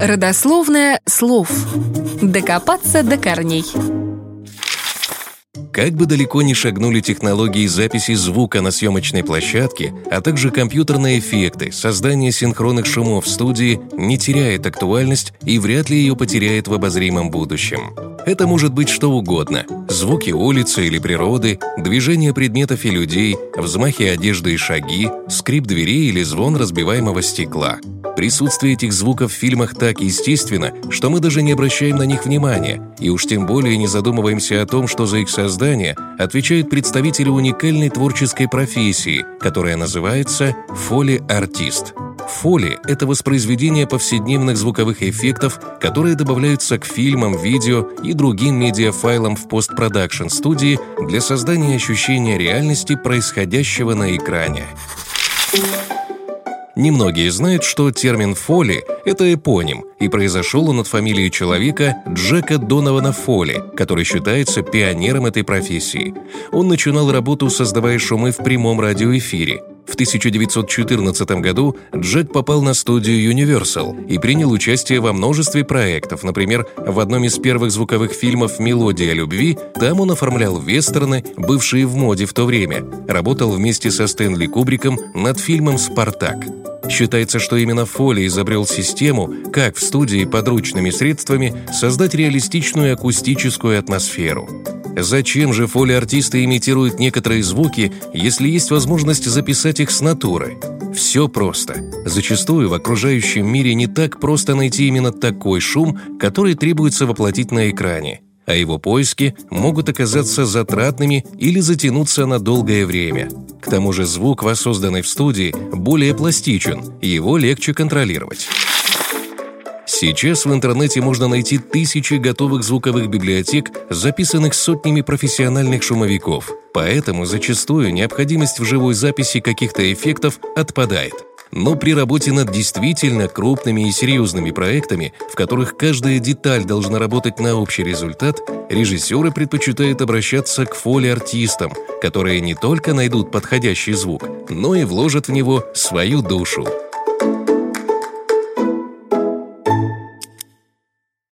Родословное слов. Докопаться до корней. Как бы далеко ни шагнули технологии записи звука на съемочной площадке, а также компьютерные эффекты, создание синхронных шумов в студии не теряет актуальность и вряд ли ее потеряет в обозримом будущем. Это может быть что угодно. Звуки улицы или природы, движение предметов и людей, взмахи одежды и шаги, скрип дверей или звон разбиваемого стекла. Присутствие этих звуков в фильмах так естественно, что мы даже не обращаем на них внимания, и уж тем более не задумываемся о том, что за их создание отвечают представители уникальной творческой профессии, которая называется фоли-артист. Фоли – это воспроизведение повседневных звуковых эффектов, которые добавляются к фильмам, видео и другим медиафайлам в постпродакшн студии для создания ощущения реальности происходящего на экране. Немногие знают, что термин «фоли» — это эпоним, и произошел он от фамилии человека Джека Донована Фоли, который считается пионером этой профессии. Он начинал работу, создавая шумы в прямом радиоэфире. В 1914 году Джек попал на студию Universal и принял участие во множестве проектов. Например, в одном из первых звуковых фильмов «Мелодия любви» там он оформлял вестерны, бывшие в моде в то время. Работал вместе со Стэнли Кубриком над фильмом «Спартак». Считается, что именно Фоли изобрел систему, как в студии подручными средствами создать реалистичную акустическую атмосферу. Зачем же фоли-артисты имитируют некоторые звуки, если есть возможность записать их с натуры? Все просто. Зачастую в окружающем мире не так просто найти именно такой шум, который требуется воплотить на экране а его поиски могут оказаться затратными или затянуться на долгое время. К тому же звук, воссозданный в студии, более пластичен, его легче контролировать. Сейчас в интернете можно найти тысячи готовых звуковых библиотек, записанных сотнями профессиональных шумовиков. Поэтому зачастую необходимость в живой записи каких-то эффектов отпадает – но при работе над действительно крупными и серьезными проектами, в которых каждая деталь должна работать на общий результат, режиссеры предпочитают обращаться к фоли-артистам, которые не только найдут подходящий звук, но и вложат в него свою душу.